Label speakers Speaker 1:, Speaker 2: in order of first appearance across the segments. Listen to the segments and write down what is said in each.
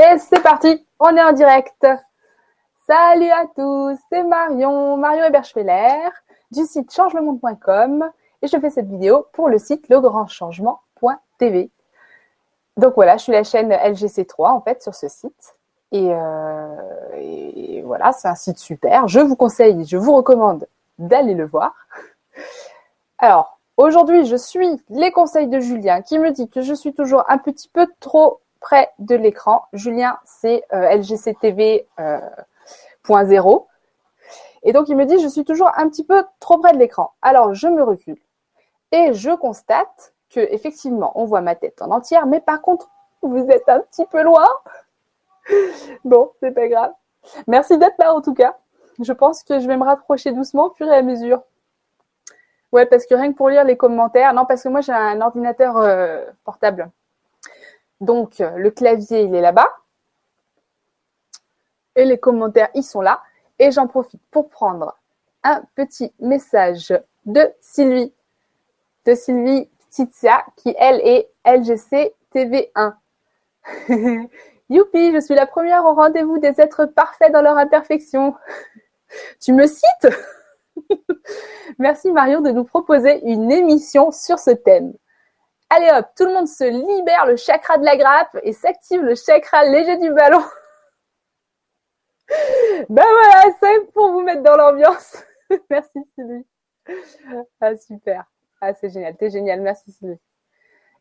Speaker 1: Et c'est parti, on est en direct. Salut à tous, c'est Marion, Marion Eberschweller du site changelemonde.com et je fais cette vidéo pour le site legrandchangement.tv. Donc voilà, je suis la chaîne LGC3 en fait sur ce site. Et, euh, et voilà, c'est un site super. Je vous conseille, je vous recommande d'aller le voir. Alors, aujourd'hui, je suis les conseils de Julien qui me dit que je suis toujours un petit peu trop près de l'écran. Julien, c'est euh, LGCTV euh, Et donc, il me dit, je suis toujours un petit peu trop près de l'écran. Alors, je me recule. Et je constate que, effectivement, on voit ma tête en entière, mais par contre, vous êtes un petit peu loin. bon, c'est pas grave. Merci d'être là, en tout cas. Je pense que je vais me rapprocher doucement au fur et à mesure. Ouais, parce que rien que pour lire les commentaires, non, parce que moi j'ai un ordinateur euh, portable. Donc le clavier il est là-bas et les commentaires ils sont là. Et j'en profite pour prendre un petit message de Sylvie, de Sylvie Tizia, qui elle est LGC TV1. Youpi, je suis la première au rendez-vous des êtres parfaits dans leur imperfection. tu me cites? Merci Marion de nous proposer une émission sur ce thème. Allez hop, tout le monde se libère le chakra de la grappe et s'active le chakra léger du ballon. ben voilà, c'est pour vous mettre dans l'ambiance. Merci Sylvie. Ah super. Ah c'est génial, t'es génial, merci Sylvie.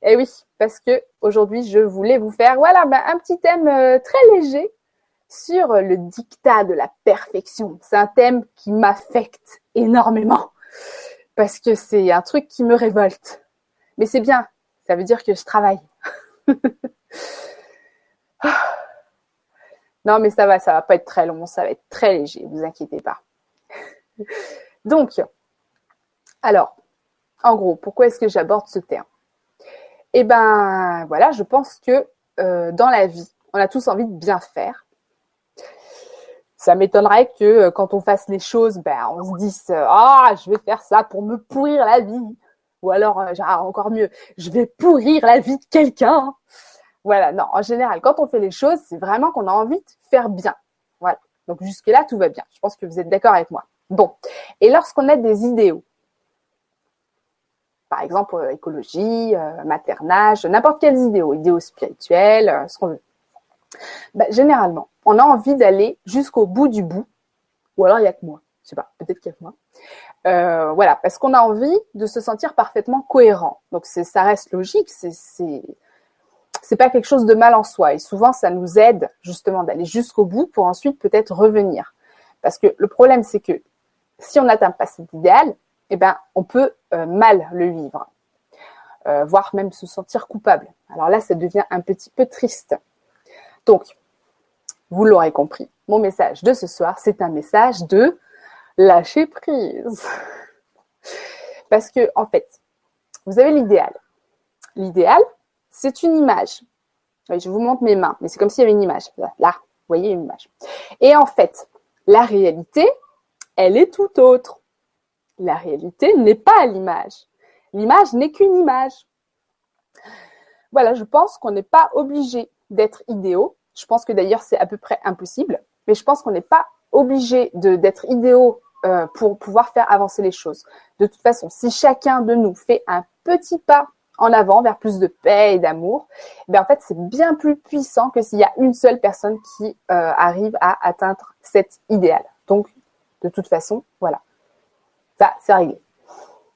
Speaker 1: Et oui, parce que aujourd'hui je voulais vous faire voilà ben, un petit thème euh, très léger sur le dictat de la perfection. C'est un thème qui m'affecte énormément parce que c'est un truc qui me révolte. Mais c'est bien, ça veut dire que je travaille. non, mais ça va, ça va pas être très long, ça va être très léger, vous inquiétez pas. Donc, alors, en gros, pourquoi est-ce que j'aborde ce terme? Eh ben, voilà, je pense que euh, dans la vie, on a tous envie de bien faire ça m'étonnerait que euh, quand on fasse les choses, ben, on se dise ah je vais faire ça pour me pourrir la vie, ou alors euh, encore mieux, je vais pourrir la vie de quelqu'un. Voilà, non, en général, quand on fait les choses, c'est vraiment qu'on a envie de faire bien. Voilà. Donc jusque là, tout va bien. Je pense que vous êtes d'accord avec moi. Bon, et lorsqu'on a des idéaux, par exemple euh, écologie, maternage, n'importe quels idéaux, idéaux spirituels, ce qu'on veut. Ben, généralement, on a envie d'aller jusqu'au bout du bout. Ou alors il y a que moi. Je sais pas, peut-être qu'il y a que moi. Euh, voilà, parce qu'on a envie de se sentir parfaitement cohérent. Donc ça reste logique, c'est c'est pas quelque chose de mal en soi. Et souvent, ça nous aide justement d'aller jusqu'au bout pour ensuite peut-être revenir. Parce que le problème, c'est que si on n'atteint pas cet idéal, eh ben, on peut euh, mal le vivre, euh, voire même se sentir coupable. Alors là, ça devient un petit peu triste. Donc, vous l'aurez compris, mon message de ce soir, c'est un message de lâcher prise. Parce que, en fait, vous avez l'idéal. L'idéal, c'est une image. je vous montre mes mains, mais c'est comme s'il y avait une image. Là, vous voyez une image. Et en fait, la réalité, elle est tout autre. La réalité n'est pas l'image. L'image n'est qu'une image. Voilà, je pense qu'on n'est pas obligé d'être idéaux je pense que d'ailleurs c'est à peu près impossible, mais je pense qu'on n'est pas obligé d'être idéaux euh, pour pouvoir faire avancer les choses. De toute façon, si chacun de nous fait un petit pas en avant vers plus de paix et d'amour, ben en fait c'est bien plus puissant que s'il y a une seule personne qui euh, arrive à atteindre cet idéal. Donc de toute façon, voilà, ça c'est réglé.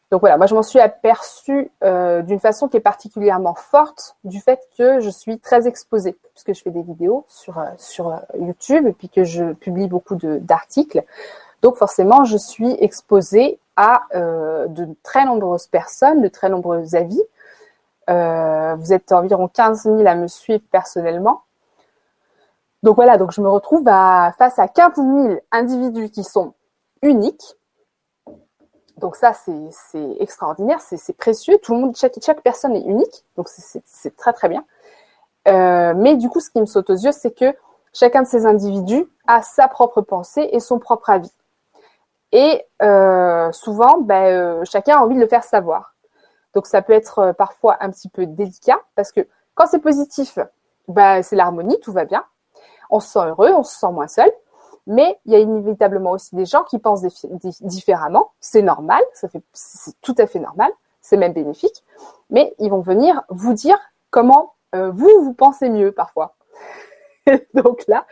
Speaker 1: Donc voilà, moi je m'en suis aperçue euh, d'une façon qui est particulièrement forte du fait que je suis très exposée, puisque je fais des vidéos sur, sur YouTube et puis que je publie beaucoup d'articles. Donc forcément, je suis exposée à de très nombreuses personnes, de très nombreux avis. vous êtes environ 15 000 à me suivre personnellement. Donc voilà, donc je me retrouve à, face à 15 000 individus qui sont uniques, donc ça, c'est extraordinaire, c'est précieux. Tout le monde, chaque, chaque personne est unique, donc c'est très très bien. Euh, mais du coup, ce qui me saute aux yeux, c'est que chacun de ces individus a sa propre pensée et son propre avis. Et euh, souvent, ben, euh, chacun a envie de le faire savoir. Donc ça peut être parfois un petit peu délicat parce que quand c'est positif, bah, c'est l'harmonie, tout va bien. On se sent heureux, on se sent moins seul. Mais il y a inévitablement aussi des gens qui pensent différemment. C'est normal, c'est tout à fait normal, c'est même bénéfique. Mais ils vont venir vous dire comment euh, vous, vous pensez mieux parfois. Donc là,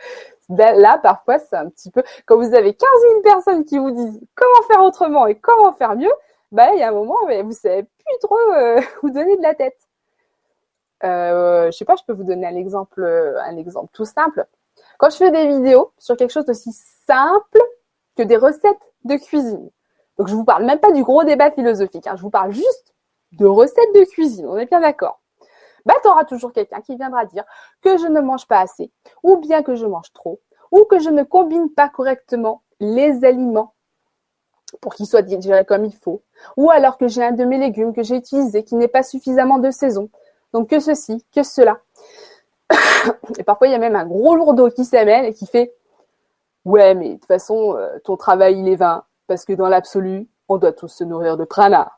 Speaker 1: là, parfois, c'est un petit peu, quand vous avez 15 000 personnes qui vous disent comment faire autrement et comment faire mieux, bah, il y a un moment, mais vous savez plus trop euh, vous donner de la tête. Euh, je sais pas, je peux vous donner un exemple, un exemple tout simple. Quand je fais des vidéos sur quelque chose d'aussi simple que des recettes de cuisine, donc je vous parle même pas du gros débat philosophique, hein, je vous parle juste de recettes de cuisine, on est bien d'accord. Bah, tu auras toujours quelqu'un qui viendra dire que je ne mange pas assez, ou bien que je mange trop, ou que je ne combine pas correctement les aliments pour qu'ils soient digérés comme il faut, ou alors que j'ai un de mes légumes que j'ai utilisé qui n'est pas suffisamment de saison. Donc que ceci, que cela. et parfois, il y a même un gros lourdeau qui s'amène et qui fait Ouais, mais de toute façon, euh, ton travail, il est vain, parce que dans l'absolu, on doit tous se nourrir de prana.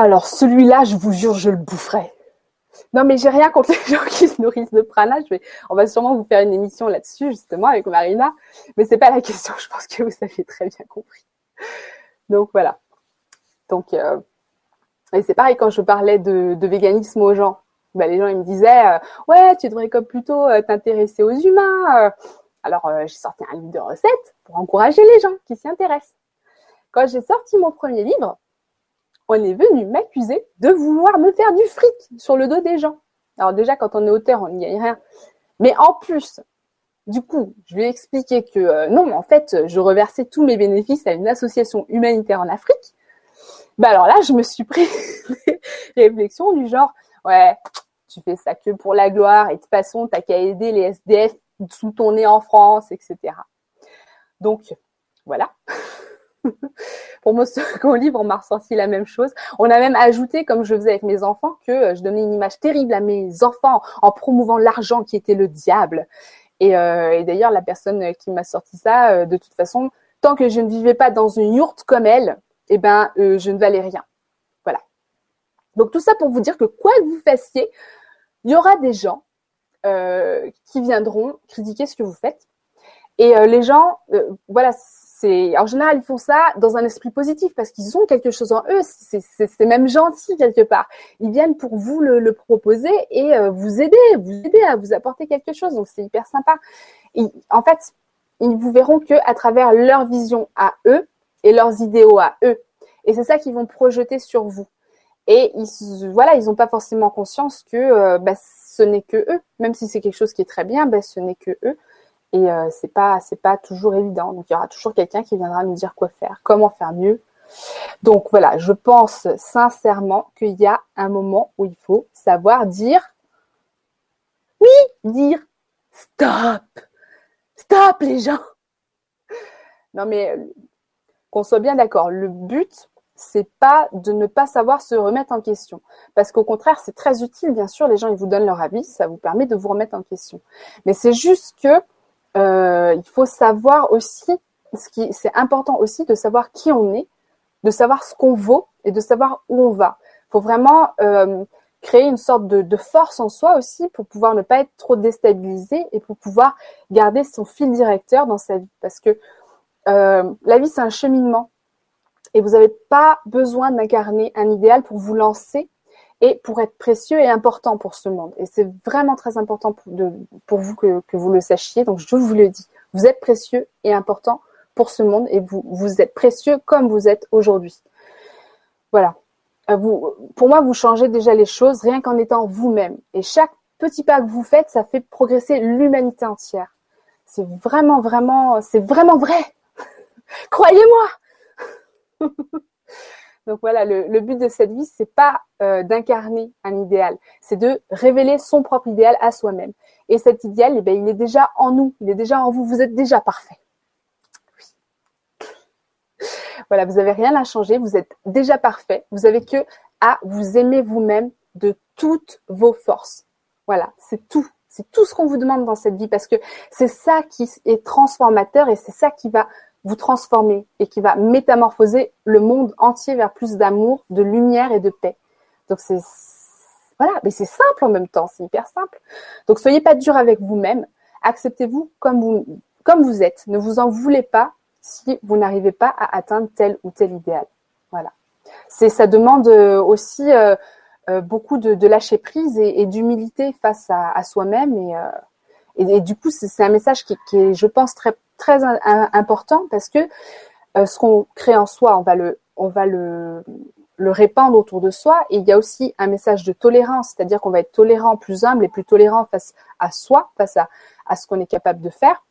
Speaker 1: Alors, celui-là, je vous jure, je le boufferai. Non, mais j'ai rien contre les gens qui se nourrissent de prana. On va sûrement vous faire une émission là-dessus, justement, avec Marina. Mais c'est pas la question. Je pense que vous avez très bien compris. Donc, voilà. Donc, euh, et c'est pareil quand je parlais de, véganisme aux gens. Ben, les gens ils me disaient euh, ouais tu devrais comme plutôt euh, t'intéresser aux humains. Alors j'ai sorti un livre de recettes pour encourager les gens qui s'y intéressent. Quand j'ai sorti mon premier livre, on est venu m'accuser de vouloir me faire du fric sur le dos des gens. Alors déjà quand on est auteur on n'y gagne rien, mais en plus du coup, je lui ai expliqué que non, en fait, je reversais tous mes bénéfices à une association humanitaire en Afrique bah alors là, je me suis pris des réflexions du genre, ouais, tu fais ça que pour la gloire et de toute façon, t'as qu'à aider les SDF sous ton nez en France, etc. Donc, voilà. pour mon second livre, on m'a ressorti la même chose. On a même ajouté, comme je faisais avec mes enfants, que euh, je donnais une image terrible à mes enfants en promouvant l'argent qui était le diable. Et, euh, d'ailleurs, la personne qui m'a sorti ça, euh, de toute façon, tant que je ne vivais pas dans une yourte comme elle, eh ben, je ne valais rien. Voilà. Donc tout ça pour vous dire que quoi que vous fassiez, il y aura des gens qui viendront critiquer ce que vous faites. Et les gens, voilà, en général ils font ça dans un esprit positif parce qu'ils ont quelque chose en eux. C'est même gentil quelque part. Ils viennent pour vous le, proposer et vous aider, vous aider à vous apporter quelque chose. Donc c'est hyper sympa. En fait, ils vous verront que à travers leur vision à eux, et leurs idéaux à eux. Et c'est ça qu'ils vont projeter sur vous. Et ils, voilà, ils n'ont pas forcément conscience que euh, bah, ce n'est que eux. Même si c'est quelque chose qui est très bien, bah, ce n'est que eux. Et euh, c'est pas c'est pas toujours évident. Donc il y aura toujours quelqu'un qui viendra nous dire quoi faire, comment faire mieux. Donc voilà, je pense sincèrement qu'il y a un moment où il faut savoir dire oui, dire stop, stop les gens. Non mais qu'on soit bien d'accord. Le but, c'est pas de ne pas savoir se remettre en question. Parce qu'au contraire, c'est très utile, bien sûr, les gens, ils vous donnent leur avis, ça vous permet de vous remettre en question. Mais c'est juste que euh, il faut savoir aussi, c'est important aussi de savoir qui on est, de savoir ce qu'on vaut et de savoir où on va. Il faut vraiment euh, créer une sorte de, de, force en soi aussi pour pouvoir ne pas être trop déstabilisé et pour pouvoir garder son fil directeur dans sa vie. Parce que euh, la vie, c'est un cheminement. Et vous n'avez pas besoin d'incarner un idéal pour vous lancer et pour être précieux et important pour ce monde. Et c'est vraiment très important pour, vous que, vous le sachiez. Donc, je vous le dis. Vous êtes précieux et important pour ce monde et vous, êtes précieux comme vous êtes aujourd'hui. Voilà. Pour moi, vous changez déjà les choses rien qu'en étant vous-même. Et chaque petit pas que vous faites, ça fait progresser l'humanité entière. C'est vraiment, vraiment, c'est vraiment vrai. Croyez-moi. Donc voilà, le, but de cette vie, c'est pas euh, d'incarner un idéal, c'est de révéler son propre idéal à soi-même. Et cet idéal, eh ben, il est déjà en nous, il est déjà en vous, vous êtes déjà parfait. Voilà, vous n'avez rien à changer, vous êtes déjà parfait, vous avez que à vous aimer vous-même de toutes vos forces. Voilà, c'est tout. C'est tout ce qu'on vous demande dans cette vie parce que c'est ça qui est transformateur et c'est ça qui va vous transformer et qui va métamorphoser le monde entier vers plus d'amour, de lumière et de paix. Donc c'est Voilà, mais c'est simple en même temps, c'est hyper simple. Donc soyez pas dur avec vous-même, acceptez-vous comme vous, comme vous êtes. Ne vous en voulez pas si vous n'arrivez pas à atteindre tel ou tel idéal. Voilà. C'est, ça demande euh, aussi euh, euh, beaucoup de, lâcher prise et, d'humilité face à, soi-même et, et, du coup c'est, un message qui, qui, est, je pense, très très important parce que ce qu'on crée en soi, on va le on va le le répandre autour de soi. Et il y a aussi un message de tolérance, c'est-à-dire qu'on va être tolérant, plus humble et plus tolérant face à soi, face à, à ce qu'on est capable de faire.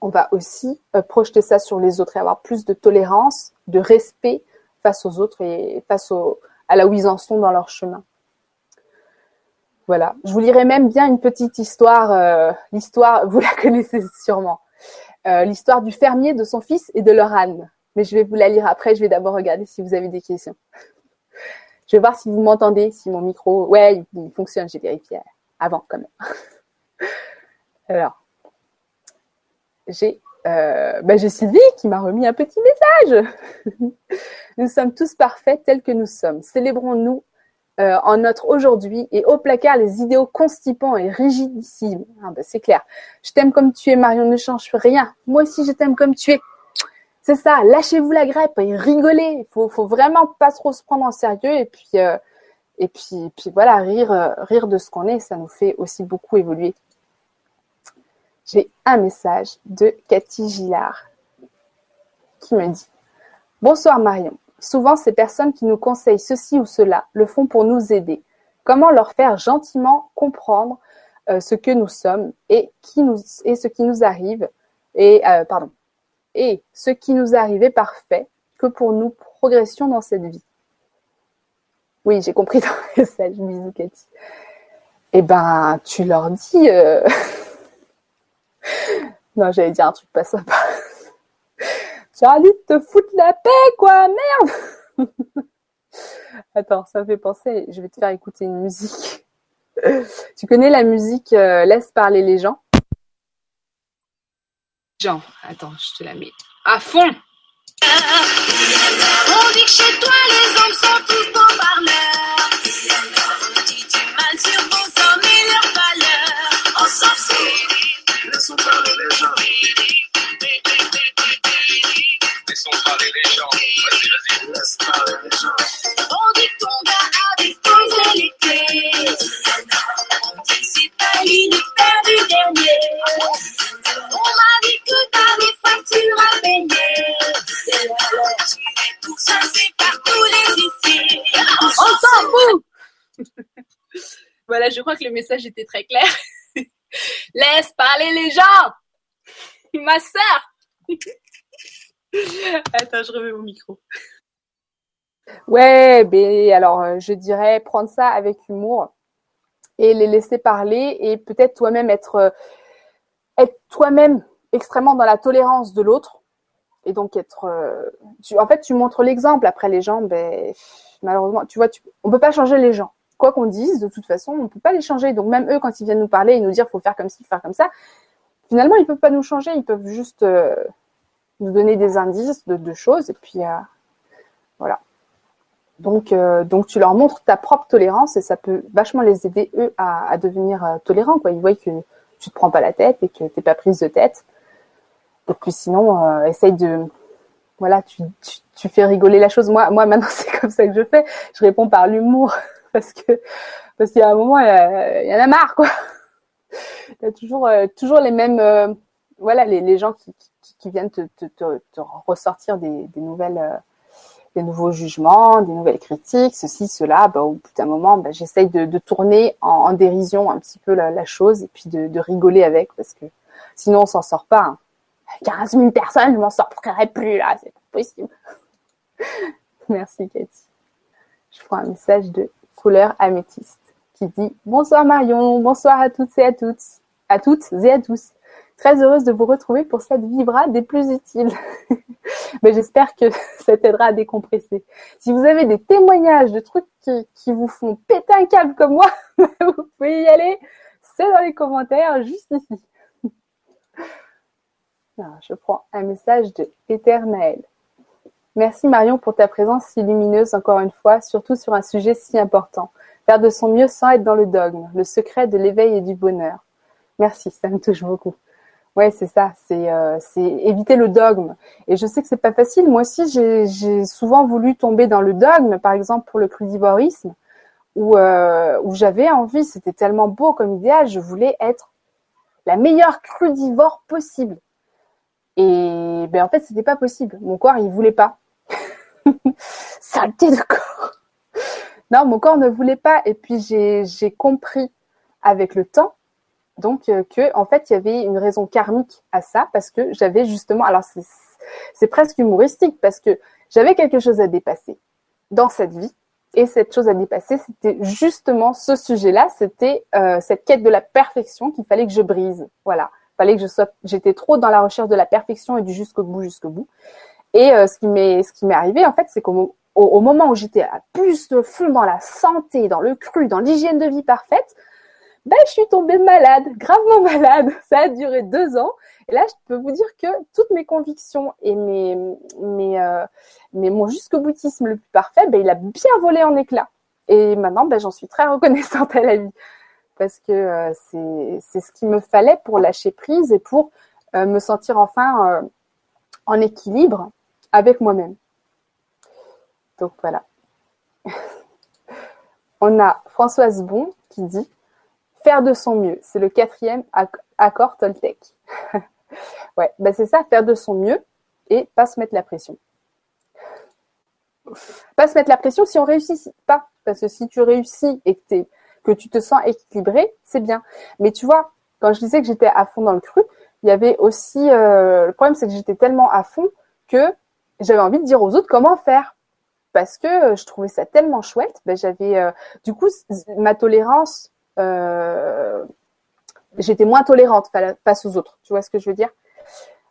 Speaker 1: On va aussi euh, projeter ça sur les autres et avoir plus de tolérance, de respect face aux autres et face au, à là où ils en sont dans leur chemin. Voilà. Je vous lirai même bien une petite histoire. Euh, l'histoire, vous la connaissez sûrement. Euh, l'histoire du fermier, de son fils et de leur âne mais je vais vous la lire après. Je vais d'abord regarder si vous avez des questions. Je vais voir si vous m'entendez, si mon micro. Ouais, il fonctionne, j'ai vérifié avant quand même. Alors, j'ai euh, ben, j'ai Sylvie qui m'a remis un petit message. nous sommes tous parfaits tels que nous sommes. Célébrons-nous euh, en notre aujourd'hui et au placard les idéaux constipants et rigidissimes. Ah ben, c'est clair. Je t'aime comme tu es, Marion, ne change rien. Moi aussi, je t'aime comme tu es. C'est ça, lâchez-vous la grippe et rigolez. Il faut, faut vraiment pas trop se prendre en sérieux et puis, euh, et puis, voilà, rire, euh, rire de ce qu'on est, ça nous fait aussi beaucoup évoluer. J'ai un message de Cathy Gillard qui me dit Bonsoir Marion. Souvent, ces personnes qui nous conseillent ceci ou cela le font pour nous aider. Comment leur faire gentiment comprendre euh, ce que nous sommes et, ce qui nous arrive et pardon et ce qui nous arrivait parfait que pour nous progressions dans cette vie. Oui, j'ai compris ton message, bisous. Eh ben, tu leur dis... Euh, non, j'allais dire un truc pas sympa. De te foutre la paix, quoi, merde Attends, ça me fait penser, je vais te faire écouter une musique. tu connais la musique euh, Laisse parler les gens? Jean, attends, je te la mets à fond. Que le message était très clair. Laisse parler les gens! Ma sœur! Attends, je remets mon micro. Ouais, ben alors euh, je dirais prendre ça avec humour et les laisser parler et peut-être toi-même être euh, être toi-même extrêmement dans la tolérance de l'autre et donc être euh, tu, en fait tu montres l'exemple après les gens ben malheureusement tu vois tu, on peut pas changer les gens quoi qu'on dise de toute façon on peut pas les changer donc même eux quand ils viennent nous parler et nous dire faut faire comme ci faire comme ça finalement ils peuvent pas nous changer ils peuvent juste euh, nous donner des indices de, choses et puis euh, voilà donc donc tu leur montres ta propre tolérance et ça peut vachement les aider eux à, devenir tolérants ils voient que tu te prends pas la tête et que t'es pas prise de tête. Et puis sinon, euh, essaye de, voilà, tu, tu, tu, fais rigoler la chose. Moi, moi maintenant c'est comme ça que je fais. Je réponds par l'humour parce que parce qu'il y a un moment, il y, en a marre quoi. Il y a toujours euh, toujours les mêmes, euh, voilà, les, les gens qui, qui, viennent te, te, ressortir des, des nouvelles euh, des nouveaux jugements, des nouvelles critiques, ceci, cela, bah, au bout d'un moment, bah, j'essaye de, de, tourner en, dérision un petit peu la, chose et puis de, de, rigoler avec parce que sinon on s'en sort pas. Hein. 15 000 personnes, je m'en sortirai plus là, c'est pas possible. Merci Cathy. Je prends un message de couleur améthyste qui dit Bonsoir Marion, bonsoir à toutes et à toutes, à toutes et à tous. Très heureuse de vous retrouver pour cette vibra des plus utiles. Mais j'espère que ça t'aidera à décompresser. Si vous avez des témoignages de trucs qui, qui vous font péter un câble comme moi, vous pouvez y aller. C'est dans les commentaires, juste ici. Alors, je prends un message de Éternel. Merci Marion pour ta présence si lumineuse encore une fois, surtout sur un sujet si important. Faire de son mieux sans être dans le dogme, le secret de l'éveil et du bonheur. Merci, ça me touche beaucoup. Ouais, c'est ça, c'est euh, éviter le dogme. Et je sais que c'est pas facile. Moi aussi, j'ai souvent voulu tomber dans le dogme, par exemple pour le crudivorisme, où, euh, où j'avais envie, c'était tellement beau comme idéal, je voulais être la meilleure crudivore possible. Et ben en fait, c'était pas possible. Mon corps, il voulait pas. Saleté de corps. Non, mon corps ne voulait pas. Et puis j'ai compris avec le temps, donc euh, que en fait il y avait une raison karmique à ça parce que j'avais justement, alors c'est presque humoristique parce que j'avais quelque chose à dépasser dans cette vie. Et cette chose à dépasser, c'était justement ce sujet-là, c'était euh, cette quête de la perfection qu'il fallait que je brise. Voilà, fallait que je sois, j'étais trop dans la recherche de la perfection et du jusqu'au bout, jusqu'au bout. Et euh, ce qui m'est, arrivé, en fait, c'est qu'au au, moment où j'étais à plus de fond dans la santé, dans le cru, dans l'hygiène de vie parfaite, ben, je suis tombée malade, gravement malade. Ça a duré deux ans. Et là, je peux vous dire que toutes mes convictions et mes, mes, euh, mes mon jusqu'au boutisme le plus parfait, ben, il a bien volé en éclats. Et maintenant, ben, j'en suis très reconnaissante à la vie parce que euh, c'est, ce qu'il me fallait pour lâcher prise et pour me sentir enfin en équilibre avec moi-même. Donc voilà. On a Françoise Bon qui dit faire de son mieux. C'est le quatrième accord Toltec. ouais, ben c'est ça, faire de son mieux et pas se mettre la pression. Pas se mettre la pression si on réussit pas. Parce que si tu réussis et que, que tu te sens équilibré, c'est bien. Mais tu vois, quand je disais que j'étais à fond dans le cru, il y avait aussi euh, le problème c'est que j'étais tellement à fond que j'avais envie de dire aux autres comment faire. Parce que je trouvais ça tellement chouette. Ben, j'avais euh, du coup ma tolérance euh, j'étais moins tolérante face aux autres. Tu vois ce que je veux dire?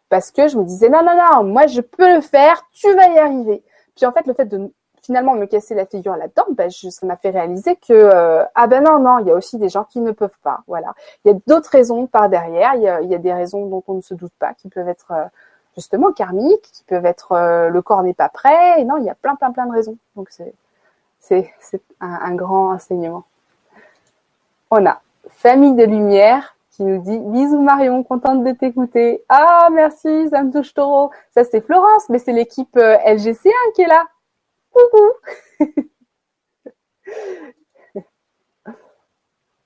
Speaker 1: Parce que je me disais non non non moi je peux le faire tu vas y arriver. Puis en fait le fait de finalement me casser la figure là-dedans ben, ça m'a fait réaliser que ah ben non non il y a aussi des gens qui ne peuvent pas voilà. Il y a d'autres raisons par derrière. Il y a des raisons dont on ne se doute pas qui peuvent être justement karmiques, qui peuvent être euh, le corps n'est pas prêt. Et non, il y a plein, plein, plein de raisons. Donc c'est un, un, grand enseignement. On a Famille de Lumière qui nous dit bisous Marion, contente de t'écouter. Ah merci, ça me touche trop. Ça c'est Florence, mais c'est l'équipe euh, LGC1 qui est là. Coucou.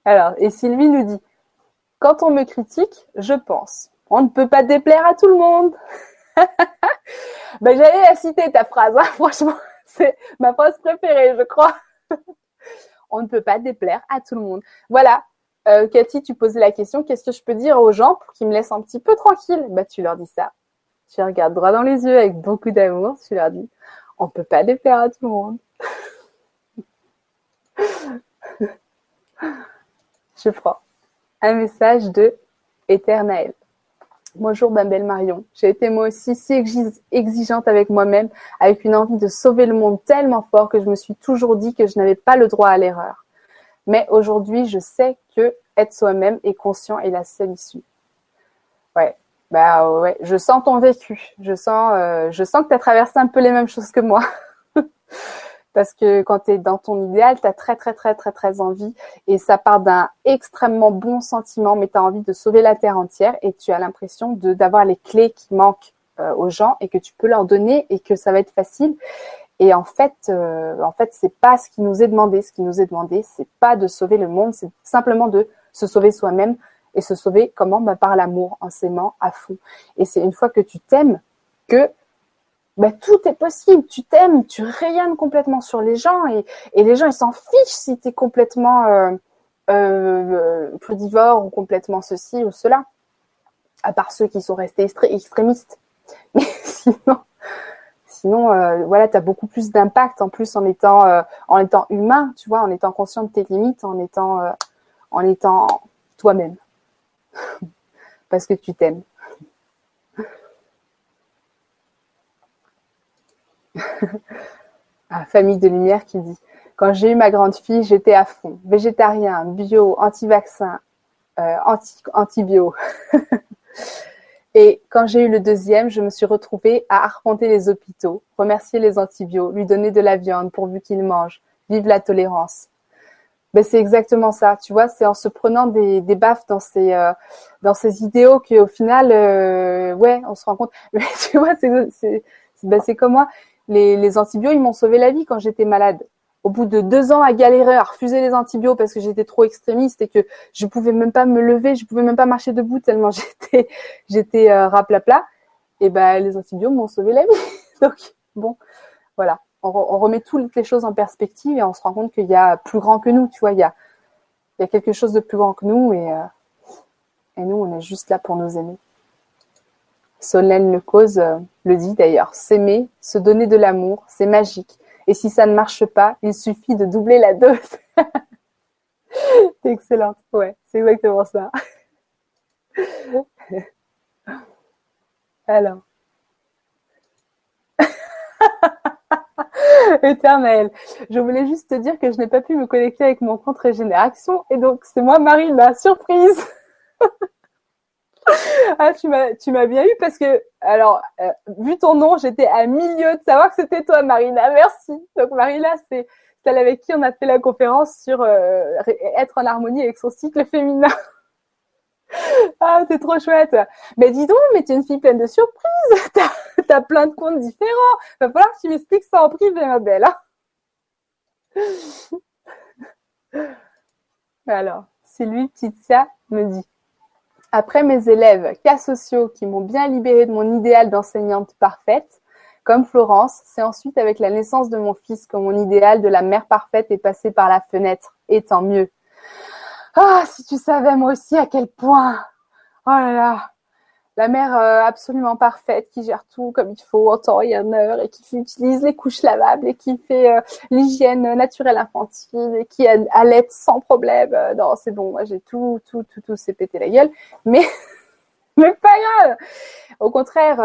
Speaker 1: Alors, et Sylvie nous dit, quand on me critique, je pense, on ne peut pas déplaire à tout le monde. ben, j'allais la citer ta phrase, hein. franchement, c'est ma phrase préférée, je crois. on ne peut pas déplaire à tout le monde. Voilà. Euh, Cathy, tu posais la question, qu'est-ce que je peux dire aux gens pour qu'ils me laissent un petit peu tranquille? Bah, tu leur dis ça. Tu les regardes droit dans les yeux avec beaucoup d'amour, tu leur dis, on ne peut pas déplaire à tout le monde. je prends un message de Éternel. Bonjour ma Marion. J'ai été moi aussi si exigeante avec moi-même, avec une envie de sauver le monde tellement fort que je me suis toujours dit que je n'avais pas le droit à l'erreur. Mais aujourd'hui, je sais que être soi-même et conscient est la seule issue. Ouais, bah ouais, je sens ton vécu. Je sens, euh, je sens que tu as traversé un peu les mêmes choses que moi. parce que quand tu es dans ton idéal, tu as très très très très très envie et ça part d'un extrêmement bon sentiment, mais tu as envie de sauver la terre entière et tu as l'impression d'avoir les clés qui manquent euh, aux gens et que tu peux leur donner et que ça va être facile. Et en fait, euh, en fait, c'est pas ce qui nous est demandé. Ce qui nous est demandé, c'est pas de sauver le monde, c'est simplement de se sauver soi-même et se sauver comment? Bah, Par l'amour, en s'aimant à fond. Et c'est une fois que tu t'aimes que bah, tout est possible. Tu t'aimes, tu rayonnes complètement sur les gens et, les gens ils s'en fichent si tu es complètement euh, euh, ou complètement ceci ou cela. À part ceux qui sont restés extrémistes. Mais sinon, euh, voilà, tu as beaucoup plus d'impact en plus en étant euh, en étant humain, tu vois, en étant conscient de tes limites, en étant euh, en étant toi-même. Parce que tu t'aimes. ah, famille de lumière qui dit Quand j'ai eu ma grande fille, j'étais à fond. Végétarien, bio, anti-vaccin, euh, anti-bio. Et quand j'ai eu le deuxième, je me suis retrouvée à arpenter les hôpitaux, remercier les antibiotiques, lui donner de la viande pourvu qu'il mange. Vive la tolérance. Ben c'est exactement ça, tu vois, c'est en se prenant des, baffes dans ces euh, dans ces idéaux qu'au final, euh, ouais, on se rend compte. Mais tu vois, c'est ben comme moi, les antibiotiques, ils m'ont sauvé la vie quand j'étais malade. Au bout de deux ans à galérer, à refuser les antibiotiques parce que j'étais trop extrémiste et que je pouvais même pas me lever, je pouvais même pas marcher debout tellement j'étais j'étais euh, raplapla. Et ben les antibiotiques m'ont sauvé la vie. Donc bon, voilà on, remet toutes les choses en perspective et on se rend compte qu'il y a plus grand que nous, tu vois, il y a, il y a quelque chose de plus grand que nous et, euh, et nous, on est juste là pour nous aimer. Solène Le Cause euh, le dit d'ailleurs, s'aimer, se donner de l'amour, c'est magique. Et si ça ne marche pas, il suffit de doubler la dose. excellent, ouais, c'est exactement ça. Alors. Éternel. Je voulais juste te dire que je n'ai pas pu me connecter avec mon compte Régénération et donc c'est moi Marie la surprise. Ah tu m'as bien eu parce que alors euh, vu ton nom j'étais à milieu de savoir que c'était toi Marina merci donc Marina c'est celle avec qui on a fait la conférence sur euh, être en harmonie avec son cycle féminin ah, c'est trop chouette. Mais dis donc, mais tu es une fille pleine de surprises. T'as as plein de comptes différents. Va falloir que tu m'expliques ça en privé, ma belle. Hein. Alors, Sylvie Titia me dit Après mes élèves cas sociaux qui m'ont bien libérée de mon idéal d'enseignante parfaite, comme Florence, c'est ensuite avec la naissance de mon fils que mon idéal de la mère parfaite est passé par la fenêtre. Et tant mieux. Ah, si tu savais moi aussi à quel point. Oh là là. La mère euh, absolument parfaite qui gère tout comme il faut en temps et en heure et qui utilise les couches lavables et qui fait euh, l'hygiène naturelle infantile et qui allait sans problème. Euh, non, c'est bon, moi j'ai tout, tout, tout, tout, c'est pété la gueule. Mais, mais pas grave. Au contraire,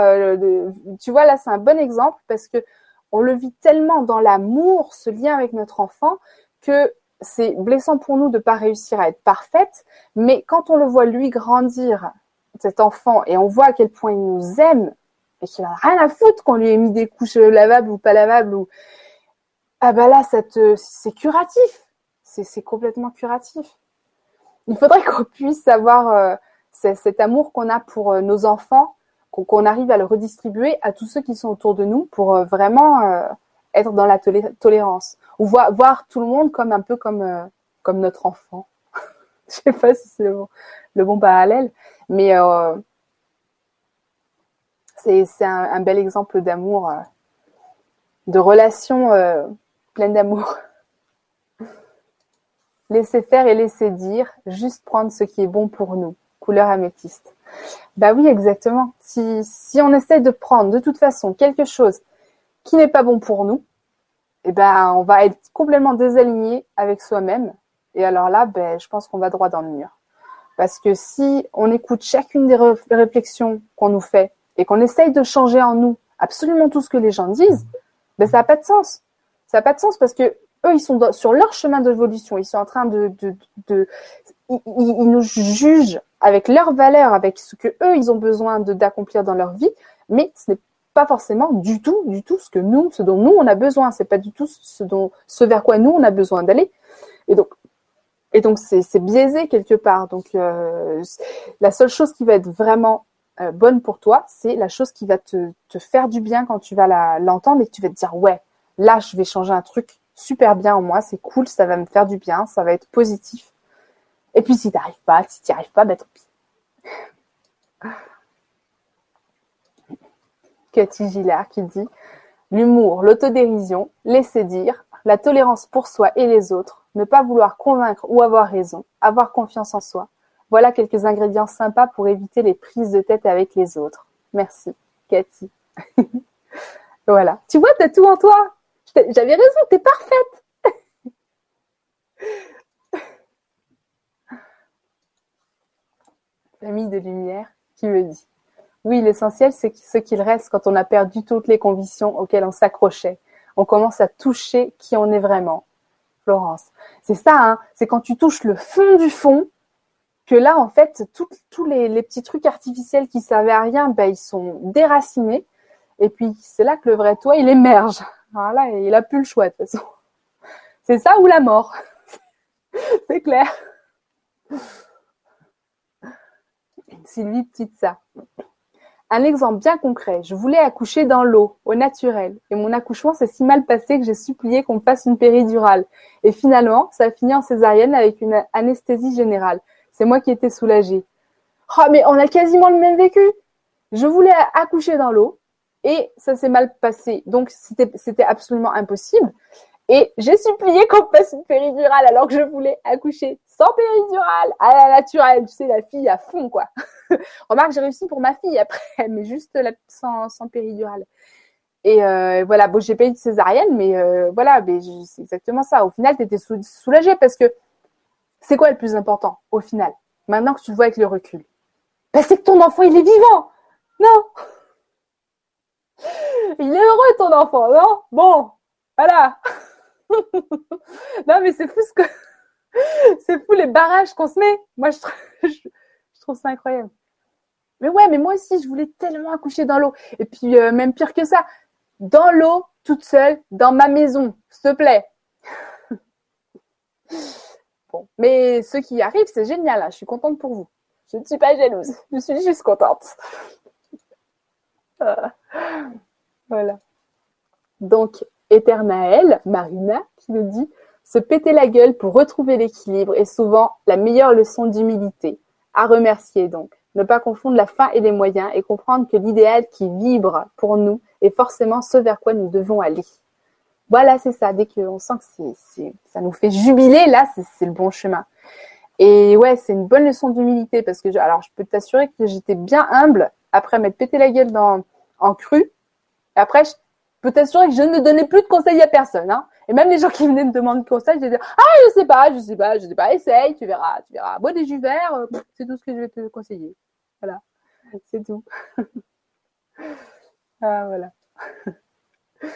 Speaker 1: tu vois là, c'est un bon exemple parce que on le vit tellement dans l'amour, ce lien avec notre enfant, que c'est blessant pour nous de ne pas réussir à être parfaite, mais quand on le voit lui grandir, cet enfant, et on voit à quel point il nous aime, et qu'il a rien à foutre qu'on lui ait mis des couches lavables ou pas lavables, ou ah bah là, c'est curatif, c'est complètement curatif. Il faudrait qu'on puisse avoir euh, cet amour qu'on a pour euh, nos enfants, qu'on arrive à le redistribuer à tous ceux qui sont autour de nous pour euh, vraiment être dans la tolérance ou voir, tout le monde comme un peu comme euh, comme notre enfant. Je sais pas si c'est le, bon parallèle, mais euh, c'est un, bel exemple d'amour, euh, de relation pleine d'amour. Laisser faire et laisser dire, juste prendre ce qui est bon pour nous. Couleur améthyste. Bah oui, exactement. Si, si on essaie de prendre de toute façon quelque chose qui n'est pas bon pour nous, eh ben, on va être complètement désaligné avec soi-même. Et alors là, ben, je pense qu'on va droit dans le mur. Parce que si on écoute chacune des réflexions qu'on nous fait et qu'on essaye de changer en nous absolument tout ce que les gens disent, ben, ça n'a pas de sens. Ça n'a pas de sens parce que eux, ils sont sur leur chemin d'évolution. Ils sont en train de, de, de, ils, ils, nous jugent avec leurs valeurs, avec ce que eux, ils ont besoin d'accomplir dans leur vie. Mais ce n'est pas forcément du tout, du tout ce que nous, ce dont nous on a besoin. C'est pas du tout ce dont, ce vers quoi nous on a besoin d'aller. Et donc, et donc c'est biaisé quelque part. Donc, euh, la seule chose qui va être vraiment euh, bonne pour toi, c'est la chose qui va te, faire du bien quand tu vas l'entendre et que tu vas te dire ouais, là je vais changer un truc super bien en moi, c'est cool, ça va me faire du bien, ça va être positif. Et puis si t'arrives pas, si t'y arrives pas, ben tant pis. Cathy Gillard qui dit L'humour, l'autodérision, laisser dire, la tolérance pour soi et les autres, ne pas vouloir convaincre ou avoir raison, avoir confiance en soi. Voilà quelques ingrédients sympas pour éviter les prises de tête avec les autres. Merci, Cathy. voilà. Tu vois, t'as tout en toi. J'avais raison, t'es parfaite. Famille de lumière qui me dit oui, l'essentiel, c'est ce qu'il reste quand on a perdu toutes les convictions auxquelles on s'accrochait. On commence à toucher qui on est vraiment. Florence. C'est ça, hein c'est quand tu touches le fond du fond que là, en fait, tous les, petits trucs artificiels qui servaient à rien, ben, ils sont déracinés. Et puis, c'est là que le vrai toi, il émerge. Voilà, il a plus le choix, de toute façon. C'est ça ou la mort. C'est clair. Sylvie Petite ça. Un exemple bien concret. Je voulais accoucher dans l'eau, au naturel. Et mon accouchement s'est si mal passé que j'ai supplié qu'on me fasse une péridurale. Et finalement, ça a fini en césarienne avec une anesthésie générale. C'est moi qui étais soulagée. Oh, mais on a quasiment le même vécu. Je voulais accoucher dans l'eau et ça s'est mal passé. Donc, c'était, absolument impossible. Et j'ai supplié qu'on me fasse une péridurale alors que je voulais accoucher sans péridurale, à la naturelle. Tu sais, la fille à fond, quoi. Remarque, j'ai réussi pour ma fille après, mais juste sans, sans péridurale. Et euh, voilà, bon, j'ai eu de césarienne, mais euh, voilà, c'est exactement ça. Au final, tu étais soulagée parce que c'est quoi le plus important au final? Maintenant que tu le vois avec le recul, ben, c'est que ton enfant, il est vivant. Non Il est heureux, ton enfant, non? Bon, voilà. non, mais c'est fou ce que... c'est fou les barrages qu'on se met. Moi, je, trouve ça incroyable. Mais ouais, mais moi aussi, je voulais tellement accoucher dans l'eau. Et puis, euh, même pire que ça, dans l'eau, toute seule, dans ma maison, s'il te plaît. bon, mais ce qui arrive, c'est génial. Hein. Je suis contente pour vous. Je ne suis pas jalouse. Je suis juste contente. Euh, voilà. Donc, Éternaël, Marina, qui nous dit se péter la gueule pour retrouver l'équilibre est souvent la meilleure leçon d'humilité. À remercier donc. Ne pas confondre la fin et les moyens et comprendre que l'idéal qui vibre pour nous est forcément ce vers quoi nous devons aller. Voilà, c'est ça. Dès qu'on sent que ça nous fait jubiler, là, c'est, le bon chemin. Et ouais, c'est une bonne leçon d'humilité parce que, alors, je peux t'assurer que j'étais bien humble après m'être pété la gueule en cru. Après, je peux t'assurer que je ne donnais plus de conseils à personne. Hein. Et même les gens qui venaient me demander conseils, je disais ah je sais pas, je sais pas, je sais pas, essaye, tu verras, tu verras. Bois des jus verts, euh, c'est tout ce que je vais te conseiller. Voilà, c'est tout. ah voilà.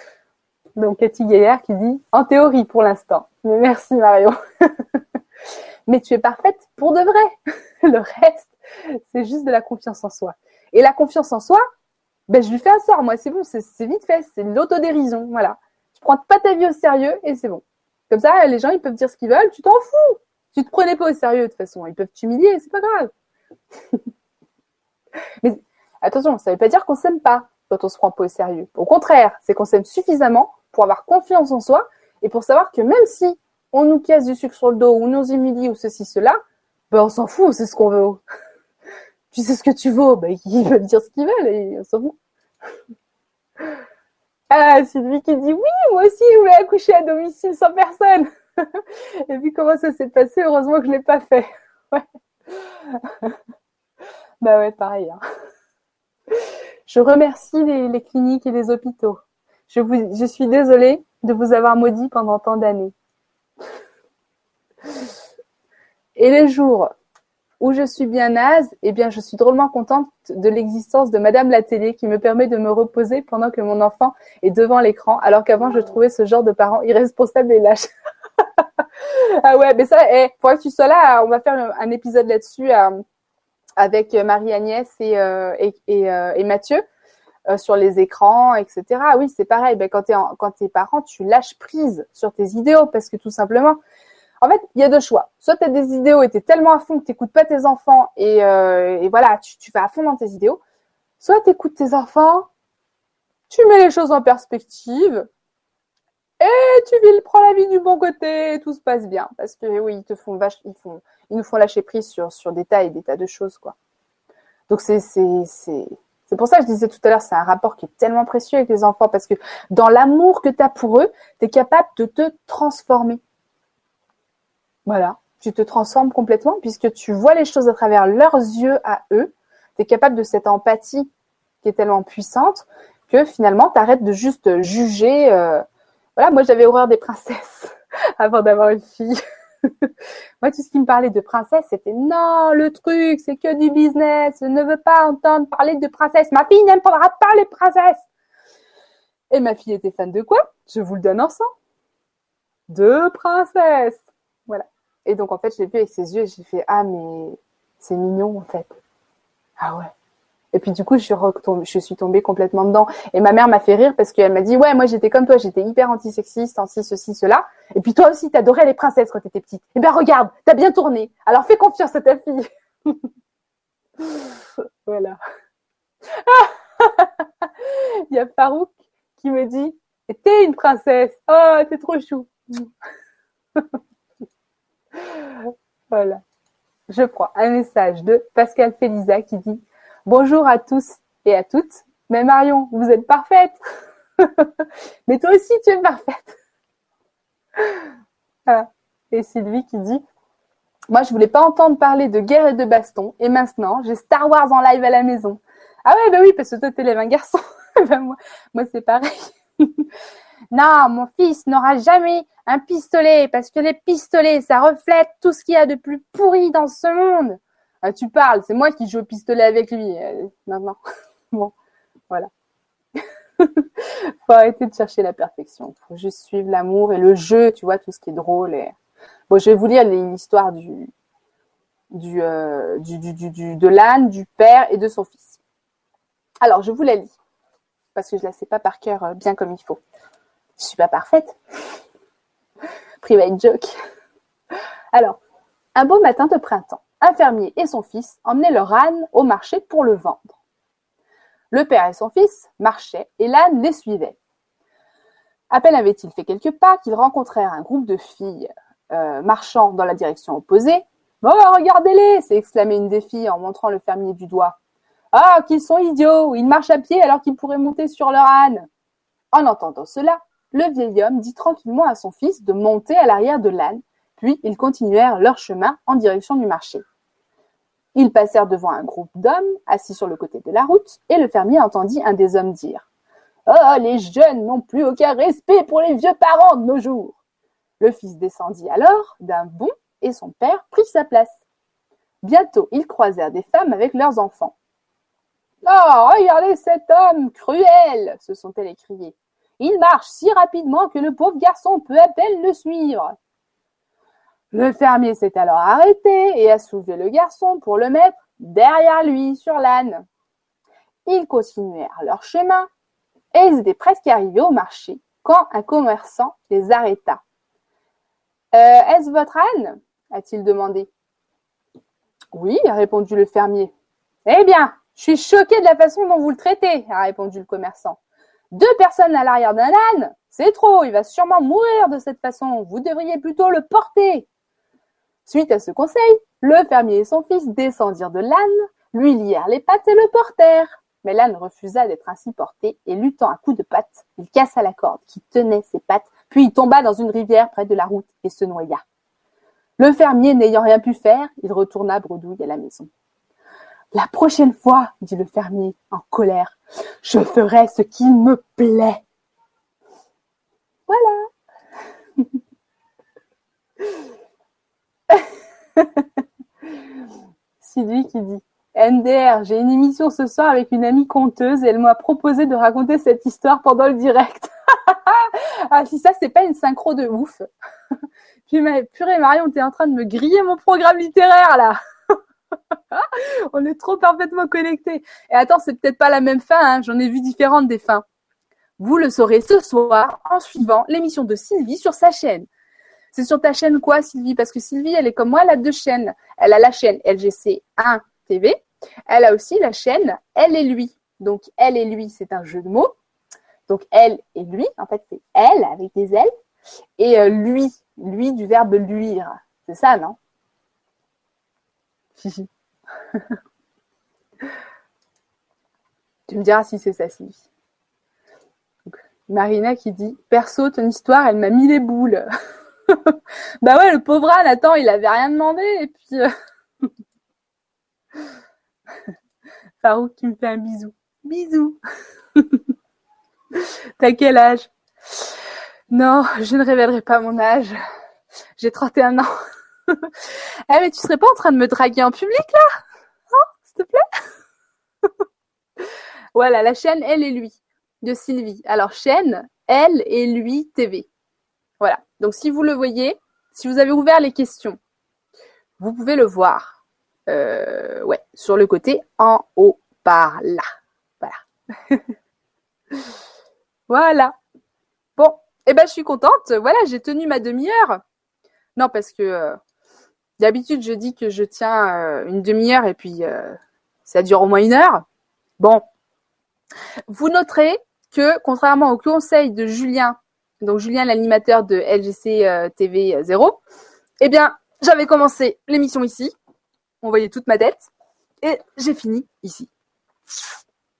Speaker 1: Donc Cathy Gaillard qui dit en théorie pour l'instant. Mais merci Mario. Mais tu es parfaite pour de vrai. Le reste, c'est juste de la confiance en soi. Et la confiance en soi, ben, je lui fais un sort, moi, c'est bon, c'est vite fait, c'est l'autodérision, voilà. Prends pas ta vie au sérieux et c'est bon. Comme ça, les gens, ils peuvent dire ce qu'ils veulent, tu t'en fous. Tu te prenais pas au sérieux, de toute façon, ils peuvent t'humilier, c'est pas grave. Mais attention, ça veut pas dire qu'on s'aime pas quand on se prend pas au sérieux. Au contraire, c'est qu'on s'aime suffisamment pour avoir confiance en soi et pour savoir que même si on nous casse du sucre sur le dos ou nous humilie ou ceci, cela, ben on s'en fout, c'est ce qu'on veut tu sais ce que tu vaux, ben, ils veulent dire ce qu'ils veulent et on s'en fout. Ah, Sylvie qui dit oui, moi aussi je voulais accoucher à domicile sans personne. et puis comment ça s'est passé, heureusement que je l'ai pas fait. Ouais. bah ouais, pareil. Hein. Je remercie les, cliniques et les hôpitaux. Je suis désolée de vous avoir maudit pendant tant d'années. Et les jours où je suis bien naze, eh bien, je suis drôlement contente de l'existence de Madame la télé qui me permet de me reposer pendant que mon enfant est devant l'écran, alors qu'avant, je trouvais ce genre de parents irresponsables et lâches. ah ouais, mais ça, eh, faudrait que tu sois là. On va faire un épisode là-dessus euh, avec Marie-Agnès et, euh, et, euh, et, Mathieu sur les écrans, etc. Ah oui, c'est pareil. Ben, quand tu es, es parent, tu lâches prise sur tes idéaux parce que tout simplement, en fait, il y a deux choix. Soit tu as des idéaux et tu es tellement à fond que tu n'écoutes pas tes enfants et, euh, voilà, tu, vas à fond dans tes idéaux. Soit tu écoutes tes enfants, tu mets les choses en perspective et tu prends la vie du bon côté et tout se passe bien. Parce que oui, ils te font vache, ils font, ils nous font lâcher prise sur, sur des tas et des tas de choses, quoi. Donc c'est, c'est, c'est, c'est pour ça que je disais tout à l'heure, c'est un rapport qui est tellement précieux avec les enfants parce que dans l'amour que tu as pour eux, tu es capable de te transformer. Voilà, tu te transformes complètement puisque tu vois les choses à travers leurs yeux à eux. Tu es capable de cette empathie qui est tellement puissante que finalement, tu arrêtes de juste juger. Euh, voilà, moi j'avais horreur des princesses avant d'avoir une fille. moi, tout ce qui me parlait de princesse, c'était non, le truc, c'est que du business. Je ne veux pas entendre parler de princesse. Ma fille n'aimera pas les princesses. Et ma fille était fan de quoi? Je vous le donne ensemble. De princesse. Et donc, en fait, j'ai vu avec ses yeux et j'ai fait Ah, mais c'est mignon, en fait. Ah ouais. Et puis du coup, je suis, tombée complètement dedans. Et ma mère m'a fait rire parce qu'elle m'a dit, ouais, moi j'étais comme toi, j'étais hyper antisexiste, anti ceci, cela. Et puis toi aussi, t'adorais les princesses quand t'étais petite. Eh bien regarde, t'as bien tourné. Alors fais confiance à ta fille. voilà. Il y a Farouk qui me dit, t'es une princesse. Oh, t'es trop chou. voilà. Je prends un message de Pascal Félisa qui dit Bonjour à tous et à toutes. Mais Marion, vous êtes parfaite. Mais toi aussi, tu es parfaite. Et Sylvie qui dit Moi, je voulais pas entendre parler de guerre et de baston. Et maintenant, j'ai Star Wars en live à la maison. Ah ouais, bah oui, parce que toi, t'élèves un garçon. Moi, moi c'est pareil. non, mon fils n'aura jamais un pistolet parce que les pistolets, ça reflète tout ce qu'il y a de plus pourri dans ce monde. Ah, tu parles, c'est moi qui joue au pistolet avec lui euh, maintenant. bon, voilà. faut arrêter de chercher la perfection. Faut juste suivre l'amour et le jeu, tu vois, tout ce qui est drôle. Bon, je vais vous lire l'histoire du, du, euh, du, du, de l'âne, du père et de son fils. Alors, je vous la lis parce que je la sais pas par cœur euh, bien comme il faut. Je suis pas parfaite. Private joke. Alors, un beau matin de printemps, un fermier et son fils emmenaient leur âne au marché pour le vendre. Le père et son fils marchaient et l'âne les suivait. À peine avait-il fait quelques pas qu'ils rencontrèrent un groupe de filles euh, marchant dans la direction opposée. Oh, regardez-les s'est exclamé une des filles en montrant le fermier du doigt. Ah, qu'ils sont idiots Ils marchent à pied alors qu'ils pourraient monter sur leur âne. En entendant cela, le vieil homme dit tranquillement à son fils de monter à l'arrière de l'âne, puis ils continuèrent leur chemin en direction du marché. Ils passèrent devant un groupe d'hommes assis sur le côté de la route, et le fermier entendit un des hommes dire Oh, les jeunes n'ont plus aucun respect pour les vieux parents de nos jours. Le fils descendit alors d'un bond et son père prit sa place. Bientôt, ils croisèrent des femmes avec leurs enfants. Oh, regardez cet homme cruel se sont-elles écriées. Il marche si rapidement que le pauvre garçon peut à peine le suivre. Le fermier s'est alors arrêté et a soulevé le garçon pour le mettre derrière lui sur l'âne. Ils continuèrent leur chemin et ils étaient presque arrivés au marché quand un commerçant les arrêta. Euh, Est-ce votre âne? a-t-il demandé. Oui, a répondu le fermier. Eh bien, je suis choqué de la façon dont vous le traitez, a répondu le commerçant. Deux personnes à l'arrière d'un âne, c'est trop, il va sûrement mourir de cette façon. Vous devriez plutôt le porter. Suite à ce conseil, le fermier et son fils descendirent de l'âne, lui lièrent les pattes et le portèrent. Mais l'âne refusa d'être ainsi porté et luttant un coup de patte, il cassa la corde qui tenait ses pattes, puis il tomba dans une rivière près de la route et se noya. Le fermier n'ayant rien pu faire, il retourna bredouille à la maison. La prochaine fois, dit le fermier en colère, je ferai ce qui me plaît. Voilà. Sylvie qui dit NDR, j'ai une émission ce soir avec une amie conteuse et elle m'a proposé de raconter cette histoire pendant le direct. ah, si ça, c'est pas une synchro de ouf. Puis, purée, Marion, t'es en train de me griller mon programme littéraire, là. On est trop parfaitement connectés. Et attends, c'est peut-être pas la même fin, hein. j'en ai vu différentes des fins. Vous le saurez ce soir en suivant l'émission de Sylvie sur sa chaîne. C'est sur ta chaîne quoi, Sylvie? Parce que Sylvie, elle est comme moi, elle a deux chaînes. Elle a la chaîne LGC 1 TV. Elle a aussi la chaîne Elle et lui. Donc, elle et lui, c'est un jeu de mots. Donc, elle et lui, en fait, c'est elle avec des L. Et euh, lui, lui du verbe luire. C'est ça, non? tu me diras si c'est ça, Sylvie. Marina qui dit Perso, ton histoire, elle m'a mis les boules. bah ouais, le pauvre Anne, attends, il avait rien demandé. Et puis. Euh, Farouk qui me fait un bisou. Bisou. T'as quel âge? Non, je ne révélerai pas mon âge. J'ai 31 ans. eh mais tu serais pas en train de me draguer en public là? Te plaît? Voilà, la chaîne Elle et lui de Sylvie. Alors, chaîne Elle et lui TV. Voilà. Donc, si vous le voyez, si vous avez ouvert les questions, vous pouvez le voir. Euh, ouais, sur le côté en haut par là. Voilà. voilà. Bon, eh ben je suis contente. Voilà, j'ai tenu ma demi-heure. Non, parce que euh, d'habitude je dis que je tiens euh, une demi-heure et puis ça dure au moins une heure. Bon, vous noterez que contrairement au conseil de Julien, donc Julien l'animateur de LGC TV 0, eh bien j'avais commencé l'émission ici. On voyait toute ma tête et j'ai fini ici.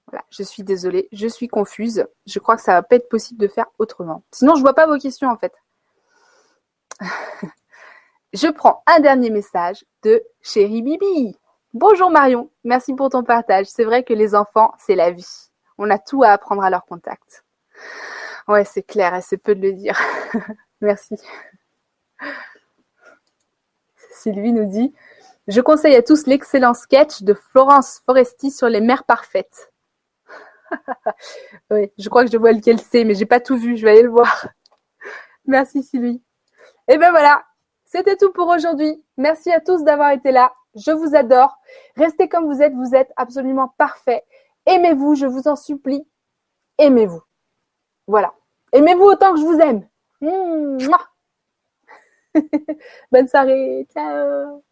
Speaker 1: Voilà, je suis désolée, je suis confuse. Je crois que ça va pas être possible de faire autrement. Sinon, je vois pas vos questions en fait. je prends un dernier message de Chérie Bibi. Bonjour Marion, merci pour ton partage. C'est vrai que les enfants, c'est la vie. On a tout à apprendre à leur contact. Ouais, c'est clair, et c'est peu de le dire. merci. Sylvie nous dit Je conseille à tous l'excellent sketch de Florence Foresti sur les mères parfaites. oui, je crois que je vois lequel c'est, mais j'ai pas tout vu, je vais aller le voir. Merci Sylvie. Et ben voilà, c'était tout pour aujourd'hui. Merci à tous d'avoir été là. Je vous adore. Restez comme vous êtes, vous êtes absolument parfait. Aimez-vous, je vous en supplie. Aimez-vous. Voilà. Aimez-vous autant que je vous aime. Bonne soirée. Ciao.